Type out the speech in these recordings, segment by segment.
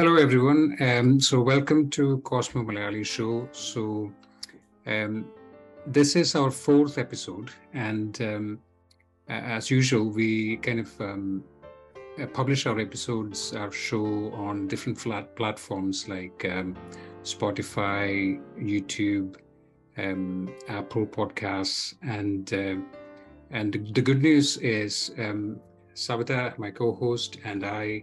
Hello, everyone. Um, so, welcome to Cosmo Malayali Show. So, um, this is our fourth episode, and um, as usual, we kind of um, uh, publish our episodes, our show on different flat platforms like um, Spotify, YouTube, um, Apple Podcasts, and uh, and the good news is Savitha, my co-host, and I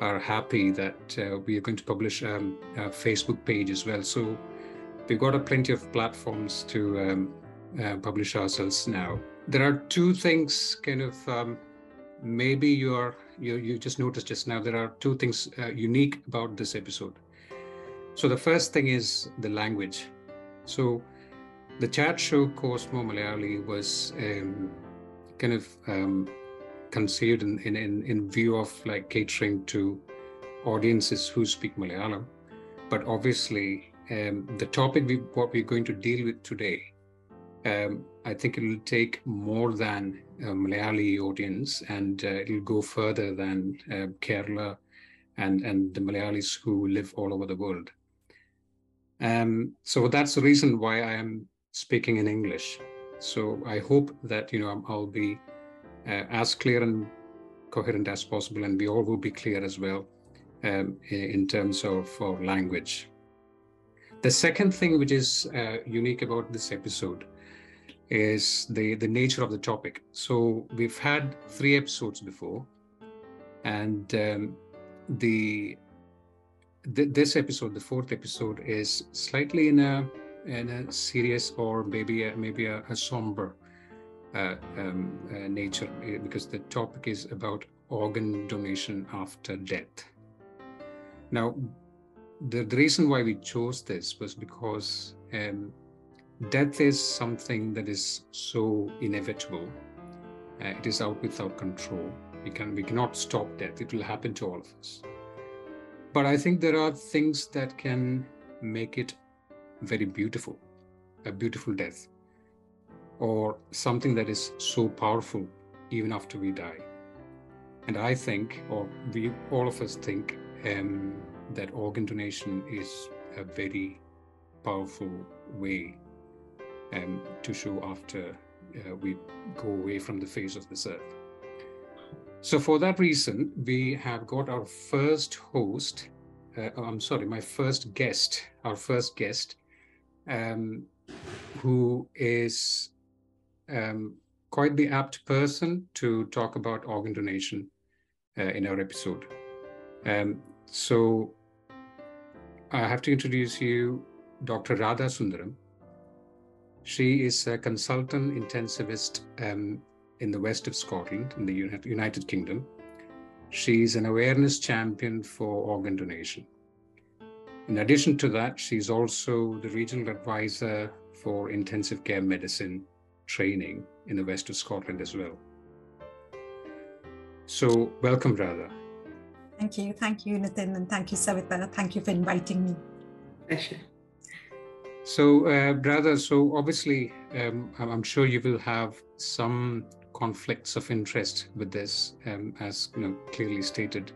are happy that uh, we are going to publish um, a Facebook page as well. So we've got a plenty of platforms to um, uh, publish ourselves now. There are two things, kind of. Um, maybe you are you you just noticed just now. There are two things uh, unique about this episode. So the first thing is the language. So the chat show Cosmo Malayali was um, kind of um, conceived in, in, in, view of like catering to audiences who speak Malayalam. But obviously, um, the topic we, what we're going to deal with today, um, I think it will take more than a Malayali audience and uh, it will go further than uh, Kerala and, and the Malayalis who live all over the world. Um, so that's the reason why I am speaking in English. So I hope that you know I'll be uh, as clear and coherent as possible, and we all will be clear as well um, in terms of our language. The second thing which is uh, unique about this episode is the the nature of the topic. So we've had three episodes before, and um, the th- this episode, the fourth episode, is slightly in a in a serious or maybe a, maybe a, a somber um, uh, nature eh, because the topic is about organ donation after death. Now, the, the reason why we chose this was because um, death is something that is so inevitable. Uh, it is out without control. We can we cannot stop death. It will happen to all of us. But I think there are things that can make it very beautiful, a beautiful death, or something that is so powerful even after we die. And I think, or we all of us think, um, that organ donation is a very powerful way um, to show after uh, we go away from the face of this earth. So, for that reason, we have got our first host. Uh, I'm sorry, my first guest, our first guest, um, who is um, quite the apt person to talk about organ donation uh, in our episode. Um, so I have to introduce you Dr. Radha Sundaram. She is a consultant intensivist um, in the west of Scotland, in the United Kingdom. She is an awareness champion for organ donation. In addition to that, she's also the regional advisor for intensive care medicine training in the west of Scotland as well. So, welcome, Radha. Thank you. Thank you, Nithin, and thank you, Savitha. Thank you for inviting me. Pleasure. So, uh, Radha, so obviously, um, I'm sure you will have some conflicts of interest with this, um, as you know, clearly stated.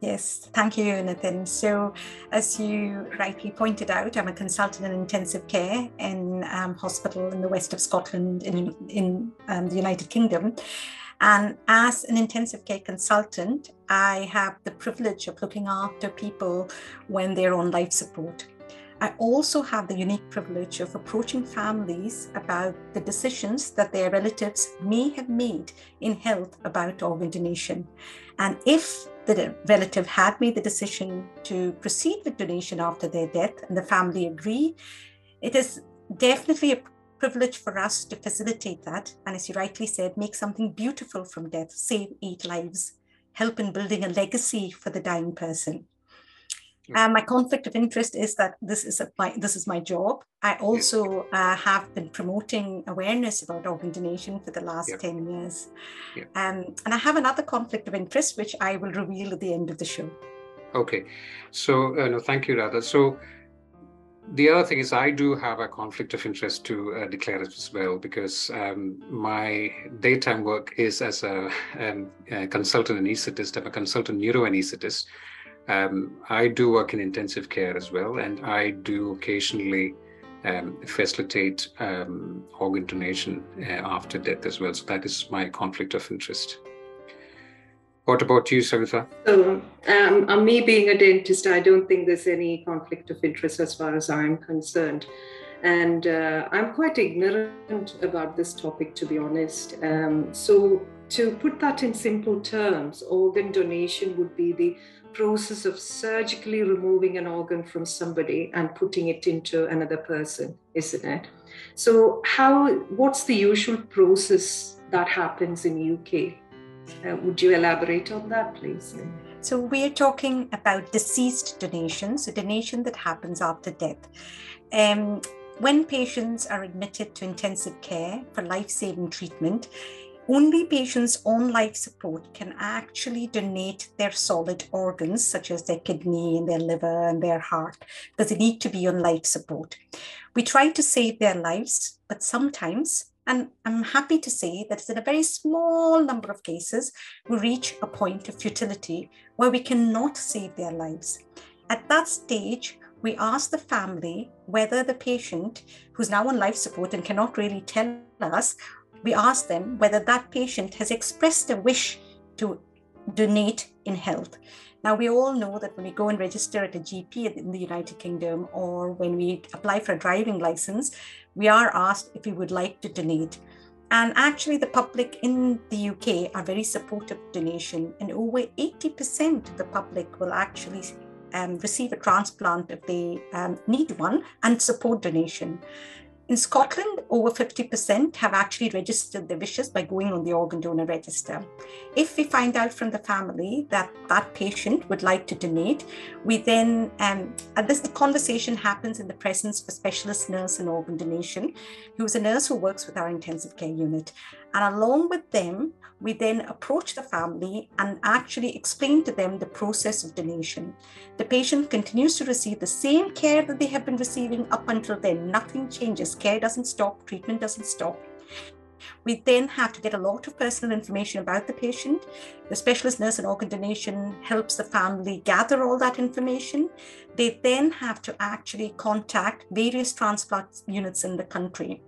Yes, thank you, Nithin. So, as you rightly pointed out, I'm a consultant in intensive care in um, hospital in the west of Scotland in, in um, the United Kingdom. And as an intensive care consultant, I have the privilege of looking after people when they're on life support. I also have the unique privilege of approaching families about the decisions that their relatives may have made in health about organ donation. And if the relative had made the decision to proceed with donation after their death and the family agree, it is definitely a privilege for us to facilitate that. And as you rightly said, make something beautiful from death, save eight lives, help in building a legacy for the dying person. Um, my conflict of interest is that this is a, my this is my job. I also uh, have been promoting awareness about organ donation for the last yeah. ten years, yeah. um, and I have another conflict of interest which I will reveal at the end of the show. Okay, so uh, no, thank you, Radha. So the other thing is I do have a conflict of interest to uh, declare as well because um, my daytime work is as a, um, a consultant anesthetist. I'm a consultant neuroanesthetist Um, I do work in intensive care as well, and I do occasionally um, facilitate um, organ donation uh, after death as well. So that is my conflict of interest. What about you, Savitha? So, um, me being a dentist, I don't think there's any conflict of interest as far as I'm concerned. And uh, I'm quite ignorant about this topic, to be honest. Um, so, to put that in simple terms, organ donation would be the process of surgically removing an organ from somebody and putting it into another person, isn't it? So, how? What's the usual process that happens in UK? Uh, would you elaborate on that, please? So, we're talking about deceased donations, a donation that happens after death. Um, when patients are admitted to intensive care for life saving treatment, only patients on life support can actually donate their solid organs, such as their kidney and their liver and their heart, because they need to be on life support. We try to save their lives, but sometimes and I'm happy to say that it's in a very small number of cases we reach a point of futility where we cannot save their lives. At that stage, we ask the family whether the patient who's now on life support and cannot really tell us, we ask them whether that patient has expressed a wish to donate in health. Now, we all know that when we go and register at a GP in the United Kingdom or when we apply for a driving license, we are asked if we would like to donate. And actually, the public in the UK are very supportive of donation, and over 80% of the public will actually um, receive a transplant if they um, need one and support donation. In Scotland, over 50% have actually registered their wishes by going on the organ donor register. If we find out from the family that that patient would like to donate, we then, um, and this conversation happens in the presence of a specialist nurse in organ donation, who's a nurse who works with our intensive care unit. And along with them, we then approach the family and actually explain to them the process of donation. The patient continues to receive the same care that they have been receiving up until then. Nothing changes. Care doesn't stop, treatment doesn't stop. We then have to get a lot of personal information about the patient. The specialist nurse in organ donation helps the family gather all that information. They then have to actually contact various transplant units in the country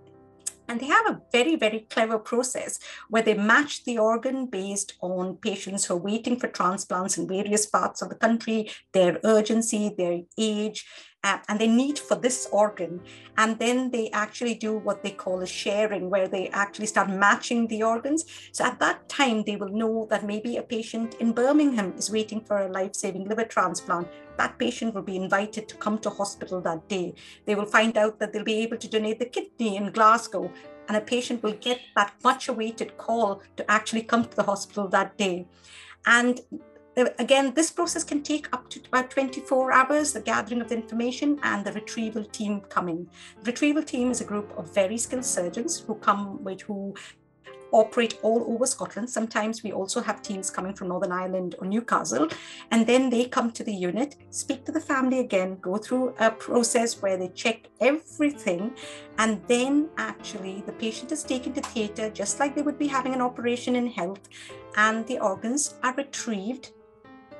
and they have a very, very clever process where they match the organ based on patients who are waiting for transplants in various parts of the country, their urgency, their age, uh, and they need for this organ. And then they actually do what they call a sharing, where they actually start matching the organs. So at that time, they will know that maybe a patient in Birmingham is waiting for a life saving liver transplant that patient will be invited to come to hospital that day. They will find out that they'll be able to donate the kidney in Glasgow, and a patient will get that much awaited call to actually come to the hospital that day. And again, this process can take up to about 24 hours the gathering of the information and the retrieval team coming. The retrieval team is a group of very skilled surgeons who come with who operate all over Scotland. Sometimes we also have teams coming from Northern Ireland or Newcastle, and then they come to the unit, speak to the family again, go through a process where they check everything, and then actually the patient is taken to theatre just like they would be having an operation in health, and the organs are retrieved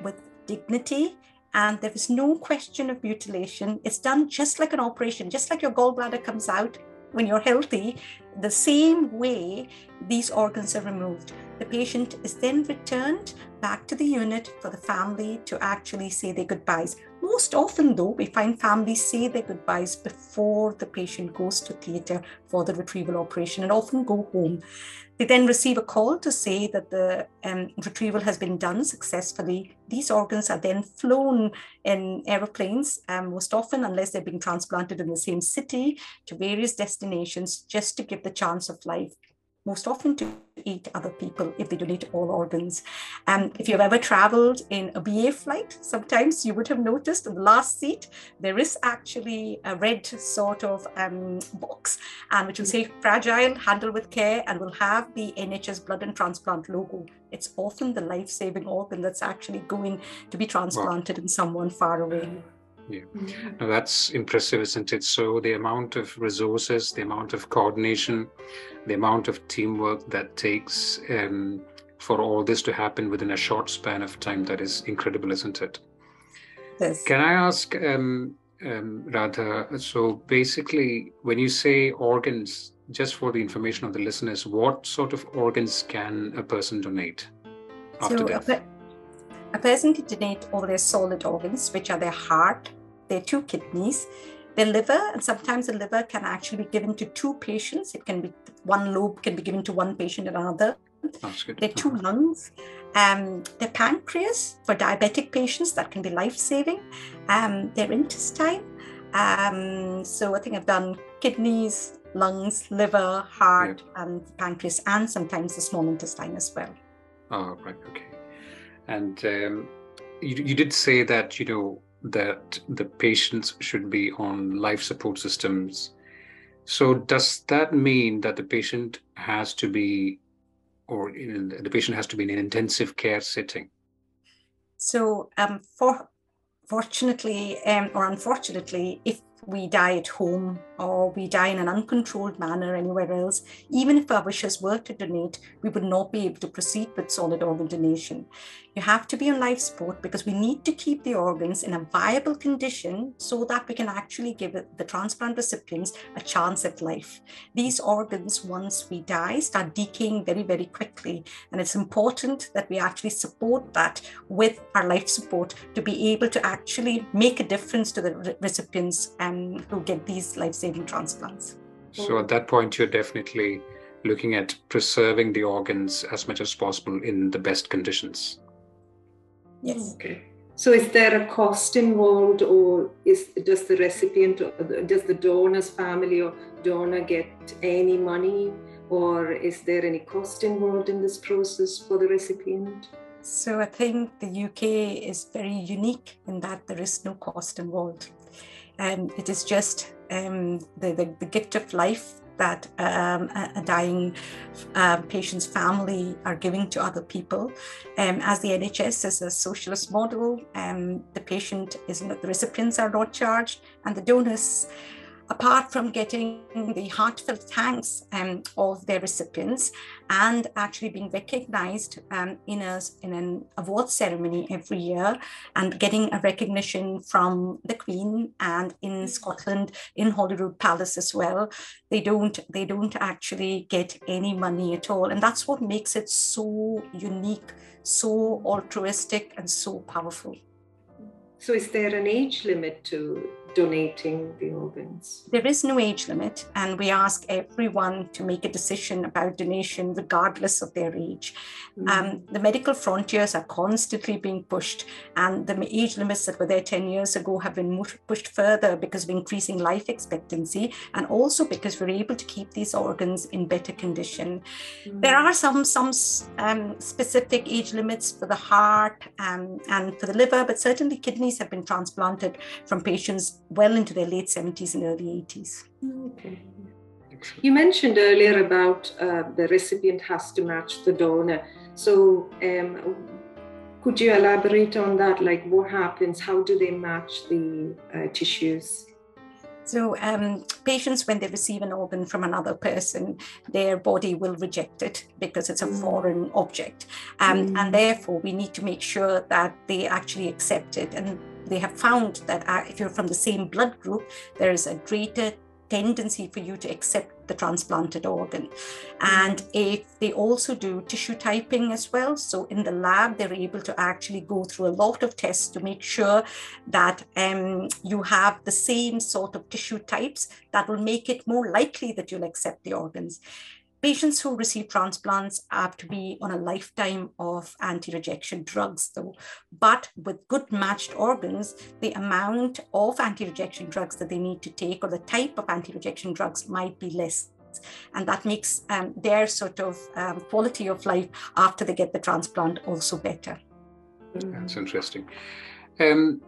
with dignity and there is no question of mutilation. It's done just like an operation, just like your gallbladder comes out when you're healthy, the same way these organs are removed. The patient is then returned back to the unit for the family to actually say their goodbyes. Most often, though, we find families say their goodbyes before the patient goes to theatre for the retrieval operation and often go home. They then receive a call to say that the um, retrieval has been done successfully. These organs are then flown in aeroplanes, um, most often, unless they're being transplanted in the same city, to various destinations just to give the chance of life most often to eat other people if they donate all organs. And if you've ever traveled in a BA flight, sometimes you would have noticed in the last seat, there is actually a red sort of um, box, and which will say fragile, handle with care, and will have the NHS blood and transplant logo. It's often the life saving organ that's actually going to be transplanted wow. in someone far away. Yeah, mm-hmm. that's impressive, isn't it? So the amount of resources, the amount of coordination, the amount of teamwork that takes um, for all this to happen within a short span of time, that is incredible, isn't it? Yes. Can I ask, um, um, Radha? So basically, when you say organs, just for the information of the listeners, what sort of organs can a person donate after so death? A, per- a person can donate all their solid organs, which are their heart, their two kidneys, their liver, and sometimes the liver can actually be given to two patients. It can be one lobe can be given to one patient and another. That's good. Their two lungs, um, their pancreas for diabetic patients that can be life saving, um, their intestine. Um, so I think I've done kidneys, lungs, liver, heart, and pancreas, and sometimes the small intestine as well. Oh, right. Okay. And um, you, you did say that, you know, that the patients should be on life support systems. So does that mean that the patient has to be, or know, the patient has to be in an intensive care setting? So, um, for fortunately um, or unfortunately, if we die at home or we die in an uncontrolled manner anywhere else, even if our wishes were to donate, we would not be able to proceed with solid organ donation. You have to be on life support because we need to keep the organs in a viable condition so that we can actually give the transplant recipients a chance at life. These organs, once we die, start decaying very, very quickly. And it's important that we actually support that with our life support to be able to actually make a difference to the recipients um, who get these life saving transplants. So at that point, you're definitely looking at preserving the organs as much as possible in the best conditions. Yes. Okay. So is there a cost involved, or is does the recipient, does the donor's family or donor get any money, or is there any cost involved in this process for the recipient? So I think the UK is very unique in that there is no cost involved. Um, it is just um, the, the, the gift of life that um, a, dying uh, patient's family are giving to other people. Um, as the NHS is a socialist model, um, the patient is not, the recipients are not charged, and the donors apart from getting the heartfelt thanks um, of their recipients and actually being recognized um, in, a, in an award ceremony every year and getting a recognition from the Queen and in Scotland in Holyrood Palace as well, they don't they don't actually get any money at all, and that's what makes it so unique, so altruistic, and so powerful. So, is there an age limit to donating the organs? There is no age limit, and we ask everyone to make a decision about donation regardless of their age. Mm. Um, the medical frontiers are constantly being pushed, and the age limits that were there 10 years ago have been pushed further because of increasing life expectancy and also because we're able to keep these organs in better condition. Mm. There are some, some um, specific age limits for the heart um, and for the liver, but certainly kidneys have been transplanted from patients well into their late 70s and early 80s. Okay. You mentioned earlier about uh, the recipient has to match the donor. So, um, could you elaborate on that? Like, what happens? How do they match the uh, tissues? So, um, patients, when they receive an organ from another person, their body will reject it because it's a mm. foreign object. Um, mm. And therefore, we need to make sure that they actually accept it. And they have found that uh, if you're from the same blood group, there is a greater tendency for you to accept the transplanted organ. And if they also do tissue typing as well, so in the lab, they're able to actually go through a lot of tests to make sure that um, you have the same sort of tissue types that will make it more likely that you'll accept the organs. Patients who receive transplants have to be on a lifetime of anti rejection drugs, though. But with good matched organs, the amount of anti rejection drugs that they need to take or the type of anti rejection drugs might be less. And that makes um, their sort of um, quality of life after they get the transplant also better. That's interesting. Um,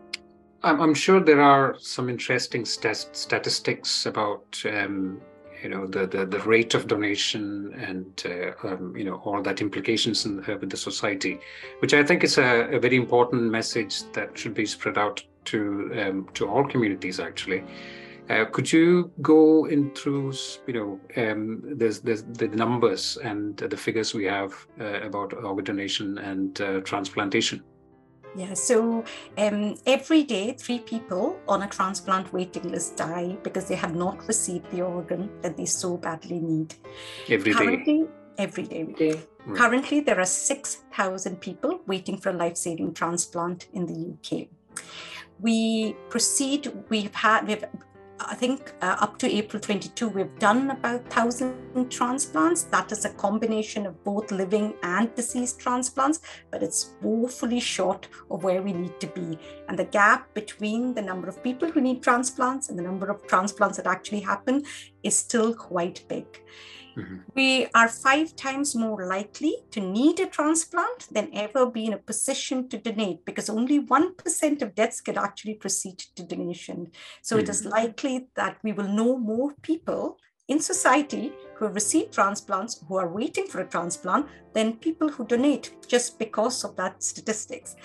I'm, I'm, sure there are some interesting st- statistics about um, you know the the, the rate of donation and uh, um, you know all that implications in, uh, with the society which i think is a, a, very important message that should be spread out to um, to all communities actually. Uh, could you go in through you know um, there's, there's the numbers and the figures we have uh, about organ donation and uh, transplantation Yeah, so um, every day, three people on a transplant waiting list die because they have not received the organ that they so badly need. Every Currently, day. Every day. Every day. Right. Currently, there are 6,000 people waiting for a life saving transplant in the UK. We proceed, we've had, we've I think uh, up to April 22, we've done about 1,000 transplants. That is a combination of both living and deceased transplants, but it's woefully short of where we need to be. And the gap between the number of people who need transplants and the number of transplants that actually happen is still quite big. Mhm. We are five times more likely to need a transplant than ever be in a position to donate because only 1% of deaths can actually proceed to donation. So it is likely that we will know more people in society who have received transplants, who are waiting for a transplant, than people who donate just because of that statistics.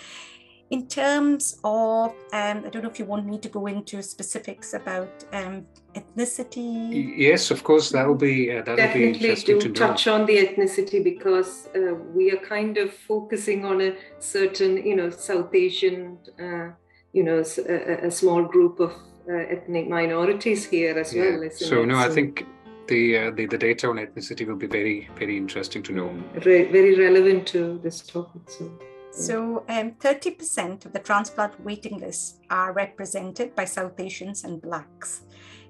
In terms of, um, I don't know if you want me to go into specifics about um, ethnicity. Yes, of course, that'll be uh, that'll be Definitely interesting do to know. touch on the ethnicity because uh, we are kind of focusing on a certain, you know, South Asian, uh, you know, a small group of uh, ethnic minorities here as Yeah. well. isn't So it? no, I think the, uh, the the data on ethnicity will be very very interesting to know. re- very relevant to this topic. So. So, um, 30% of the transplant waiting lists are represented by South Asians and Blacks.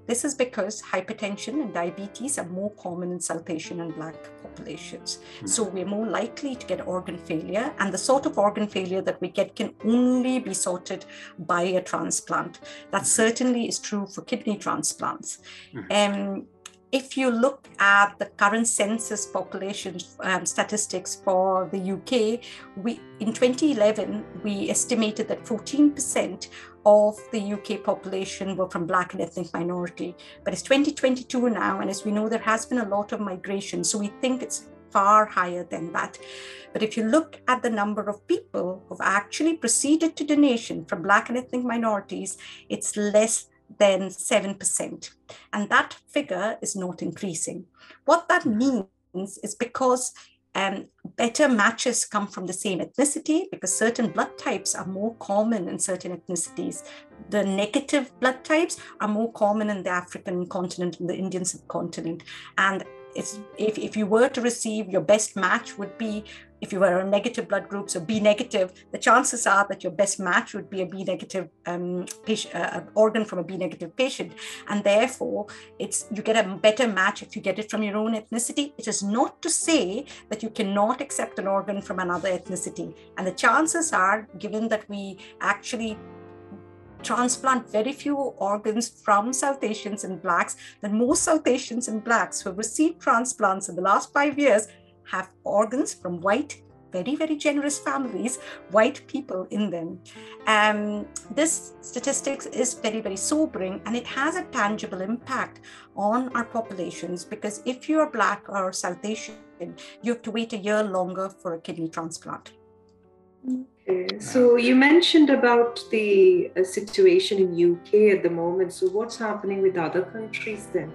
This is because hypertension and diabetes are more common in South Asian and Black populations. Hmm. So, we're more likely to get organ failure, and the sort of organ failure that we get can only be sorted by a transplant. That certainly is true for kidney transplants. Um, if you look at the current census population um, statistics for the UK, we in 2011 we estimated that 14% of the UK population were from Black and ethnic minority. But it's 2022 now, and as we know, there has been a lot of migration, so we think it's far higher than that. But if you look at the number of people who've actually proceeded to donation from Black and ethnic minorities, it's less than 7%. And that figure is not increasing. What that means is because um, better matches come from the same ethnicity, because certain blood types are more common in certain ethnicities. The negative blood types are more common in the African continent and the Indian subcontinent. And if, if you were to receive your best match would be if you were a negative blood group, so B negative, the chances are that your best match would be a B negative um, patient, uh, organ from a B negative patient, and therefore it's you get a better match if you get it from your own ethnicity. It is not to say that you cannot accept an organ from another ethnicity, and the chances are, given that we actually transplant very few organs from South Asians and Blacks, that most South Asians and Blacks who have received transplants in the last five years have organs from white, very, very generous families, white people in them. Um, this statistics is very, very sobering and it has a tangible impact on our populations because if you're Black or South Asian, you have to wait a year longer for a kidney transplant. Okay. So you mentioned about the uh, situation in UK at the moment. So what's happening with other countries then?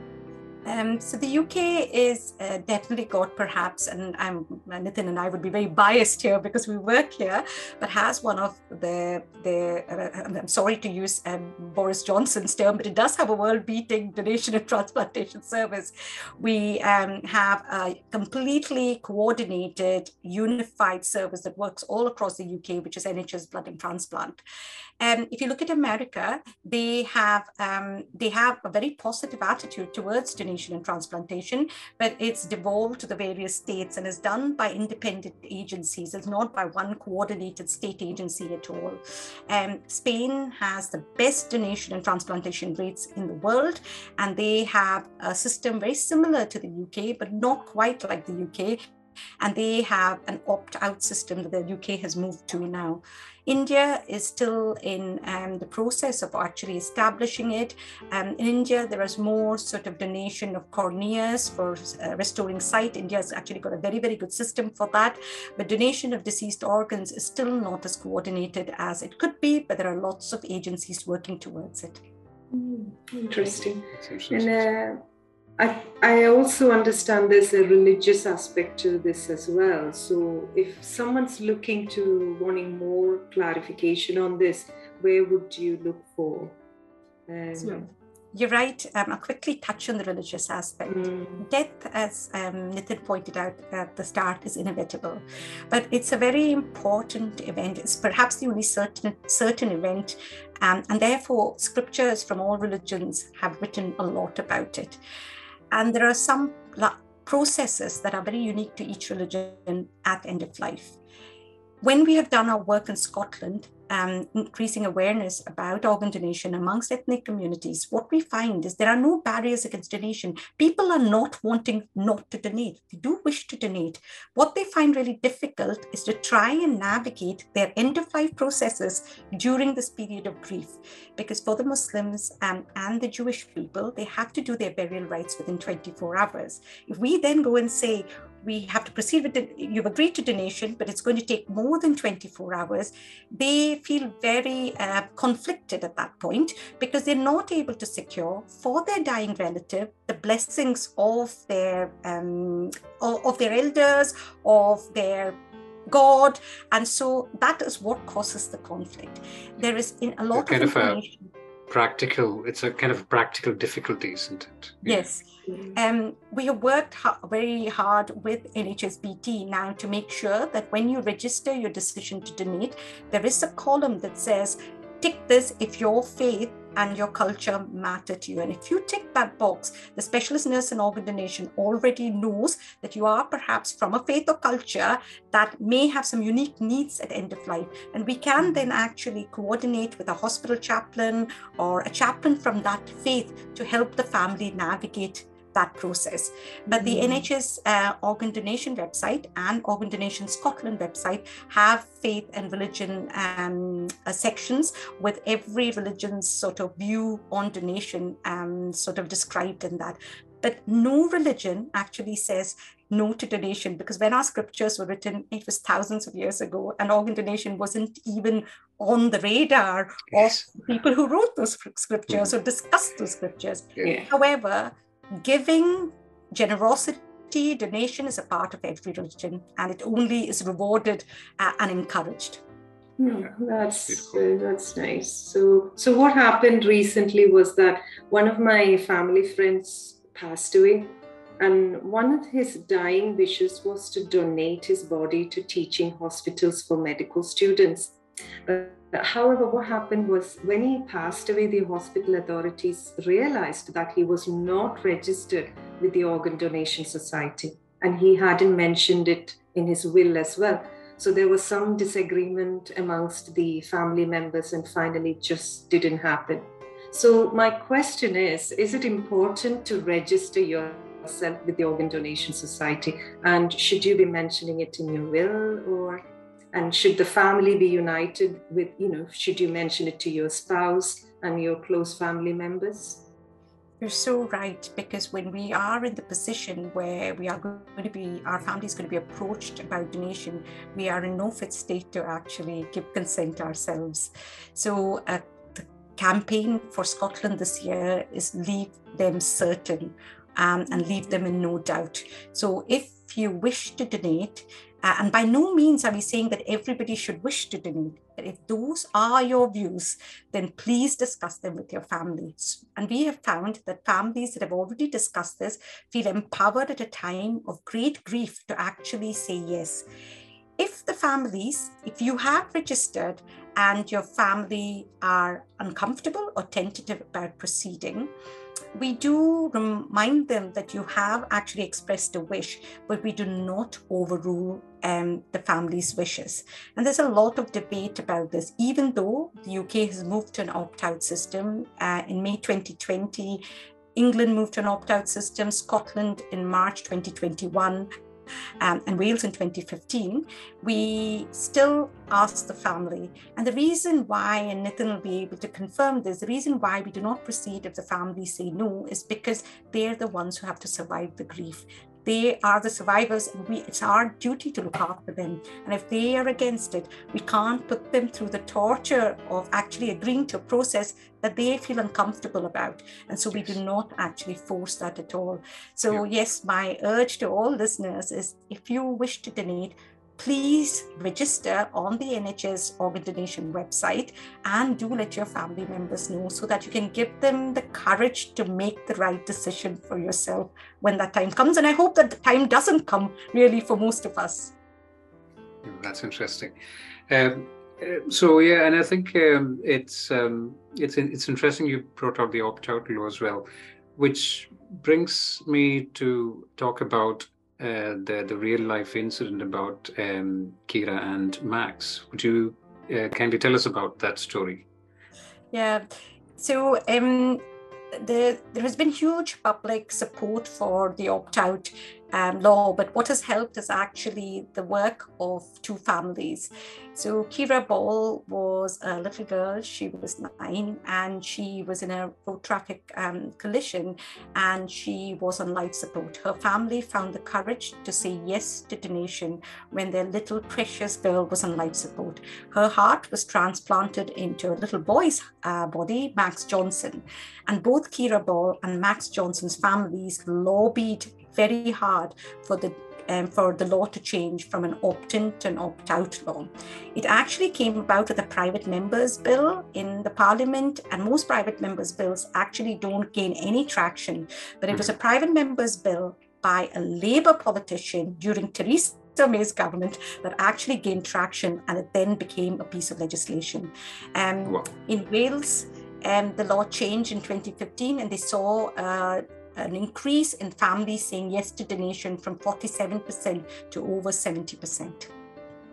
Um, so the UK is uh, definitely got perhaps, and I'm Nithin and I would be very biased here because we work here, but has one of the the. Uh, I'm sorry to use um, Boris Johnson's term, but it does have a world-beating donation and transplantation service. We um, have a completely coordinated, unified service that works all across the UK, which is NHS Blood and Transplant. And if you look at America, they have um, they have a very positive attitude towards donation and transplantation, but it's devolved to the various states and is done by independent agencies. It's not by one coordinated state agency at all. Um, Spain has the best donation and transplantation rates in the world, and they have a system very similar to the UK, but not quite like the UK. And they have an opt out system that the UK has moved to now. India is still in um, the process of actually establishing it. Um, in India, there is more sort of donation of corneas for uh, restoring sight. India has actually got a very, very good system for that. But donation of deceased organs is still not as coordinated as it could be, but there are lots of agencies working towards it. Interesting. Interesting. And uh, I, I also understand there's a religious aspect to this as well. So, if someone's looking to wanting more clarification on this, where would you look for? Um, so, you're right. Um, I'll quickly touch on the religious aspect. Mm. Death, as um, Nithin pointed out at the start, is inevitable, but it's a very important event. It's perhaps the only certain certain event, um, and therefore scriptures from all religions have written a lot about it. And there are some processes that are very unique to each religion at end of life. When we have done our work in Scotland, um, increasing awareness about organ donation amongst ethnic communities, what we find is there are no barriers against donation. People are not wanting not to donate. They do wish to donate. What they find really difficult is to try and navigate their end of life processes during this period of grief. Because for the Muslims um, and the Jewish people, they have to do their burial rites within 24 hours. If we then go and say, we have to proceed with it. You've agreed to donation, but it's going to take more than 24 hours. They feel very uh, conflicted at that point because they're not able to secure for their dying relative the blessings of their um, of their elders, of their God, and so that is what causes the conflict. There is in a lot kind of information. Of a practical. It's a kind of practical difficulty, isn't it? Yeah. Yes um, we have worked ha- very hard with NHSBT now to make sure that when you register your decision to donate, there is a column that says, tick this if your faith and your culture matter to you. And if you tick that box, the specialist nurse in organ donation already knows that you are perhaps from a faith or culture that may have some unique needs at end of life. And we can mm-hmm. then actually coordinate with a hospital chaplain or a chaplain from that faith to help the family navigate that process. But the mm-hmm. NHS uh, organ donation website and Organ Donation Scotland website have faith and religion um, uh, sections with every religion's sort of view on donation um, sort of described in that. But no religion actually says no to donation because when our scriptures were written, it was thousands of years ago, and organ donation wasn't even on the radar yes. of people who wrote those scriptures mm. or discussed those scriptures. Yeah. However, giving generosity donation is a part of every religion and it only is rewarded uh, and encouraged. Hmm, that's uh, that's nice. So so what happened recently was that one of my family friends passed away and one of his dying wishes was to donate his body to teaching hospitals for medical students However, what happened was when he passed away, the hospital authorities realized that he was not registered with the Organ Donation Society and he hadn't mentioned it in his will as well. So there was some disagreement amongst the family members, and finally, just didn't happen. So, my question is Is it important to register yourself with the Organ Donation Society? And should you be mentioning it in your will or and should the family be united with you know should you mention it to your spouse and your close family members? You're so right because when we are in the position where we are going to be our family is going to be approached about donation we are in no fit state to actually give consent ourselves. So uh, the campaign for scotland this year is leave them certain um, and leave them in no doubt. So if you wish to donate Uh, and by no means are we saying that everybody should wish to donate. But if those are your views, then please discuss them with your families. And we have found that families that have already discussed this feel empowered at a time of great grief to actually say yes. If the families, if you have registered and your family are uncomfortable or tentative about proceeding, we do remind them that you have actually expressed a wish, but we do not overrule um, the family's wishes. And there's a lot of debate about this, even though the UK has moved to an opt out system uh, in May 2020. England moved to an opt out system, Scotland in March 2021, um, and Wales in 2015, we still ask the family. And the reason why, and Nithin will be able to confirm this, the reason why we do not proceed if the family say no is because they're the ones who have to survive the grief. They are the survivors and we it's our duty to look after them. And if they are against it we can't put them through the torture of actually agreeing to a process that they feel uncomfortable about. And so we do not actually force that at all. So yeah. yes my urge to all listeners is if you wish to donate please register on the NHS organ donation website and do let your family members know so that you can give them the courage to make the right decision for yourself when that time comes. And I hope that the time doesn't come really for most of us. That's interesting. Um, uh, so yeah, and I think um, it's um, it's it's interesting you brought out the opt-out law as well, which brings me to talk about uh, the the real life incident about um, Keira and Max. Would you uh, kindly tell us about that story? Yeah. So um, the, there has been huge public support for the opt out um, law, but what has helped is actually the work of two families. So Keira Ball was a little girl, she was nine, and she was in a road traffic um, collision and she was on life support. Her family found the courage to say yes to donation when their little precious girl was on life support. Her heart was transplanted into a little boy's uh, body, Max Johnson, and both Keira Ball and Max Johnson's families lobbied very hard for the um, for the law to change from an opt-in to an opt-out law. It actually came about with a private members bill in the parliament, and most private members bills actually don't gain any traction. But it was a private members bill by a Labour politician during Theresa May's government that actually gained traction, and it then became a piece of legislation. Um, wow. In Wales, um, the law changed in 2015, and they saw. Uh, an increase in families saying yes to donation from 47% to over 70%.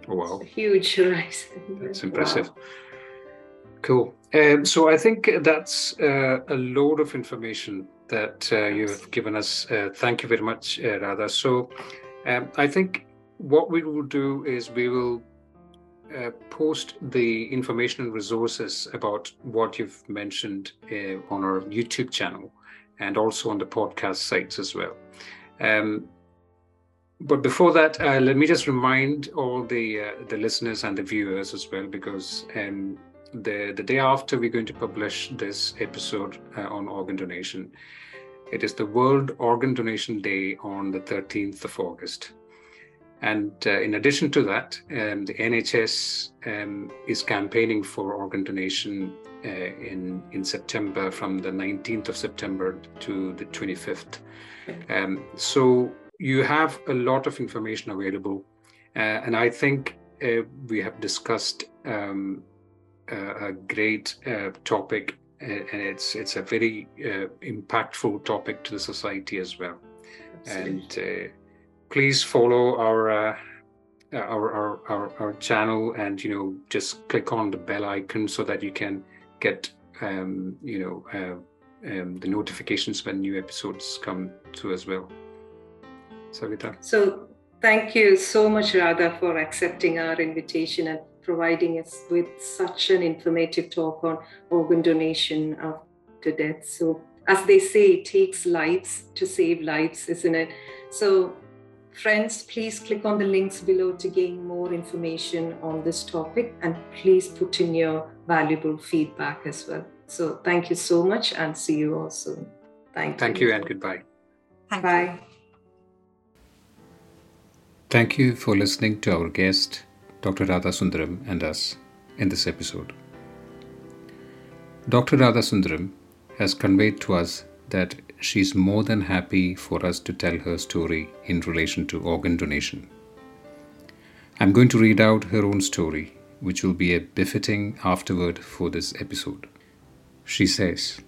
Oh, wow. huge rise. That's impressive. Wow. Cool. Um, so I think that's uh, a load of information that uh, you've given us. Uh, thank you very much, uh, Radha. So um, I think what we will do is we will uh, post the information and resources about what you've mentioned uh, on our YouTube channel and also on the podcast sites as well. Um, but before that, uh, let me just remind all the uh, the listeners and the viewers as well, because um, the the day after we're going to publish this episode uh, on organ donation, it is the World Organ Donation Day on the 13th of August. And uh, in addition to that, um, the NHS um, is campaigning for organ donation uh, in in September, from the 19th of September to the 25th. Um, so you have a lot of information available, uh, and I think uh, we have discussed um, a, a, great uh, topic, uh, and it's it's a very impactful topic to the society as well. Absolutely. And please follow our, uh, our, our, our our channel and you know just click on the bell icon so that you can get um, you know uh, um, the notifications when new episodes come to as well. Savitha. So thank you so much, Radha, for accepting our invitation and providing us with such an informative talk on organ donation after death. So as they say, it takes lives to save lives, isn't it? So Friends, please click on the links below to gain more information on this topic and please put in your valuable feedback as well. So thank you so much and see you all soon. Thank, you. thank you. you and goodbye. Thank Bye. You. Thank you for listening to our guest, Dr. Radha Sundaram, and us in this episode. Dr. Radha Sundaram has conveyed to us that she's more than happy for us to tell her story in relation to organ donation. I'm going to read out her own story, which will be a befitting afterword for this episode. She says,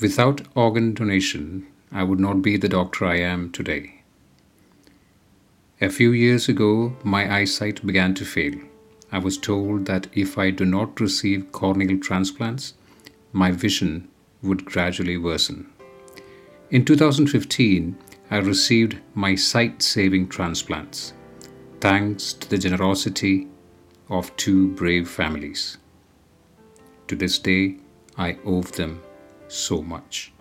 Without organ donation, I would not be the doctor I am today. A few years ago, my eyesight began to fail. I was told that if I do not receive corneal transplants, my vision would gradually worsen. In 2015, I received my sight saving transplants, thanks to the generosity of two brave families. To this day, I owe them so much.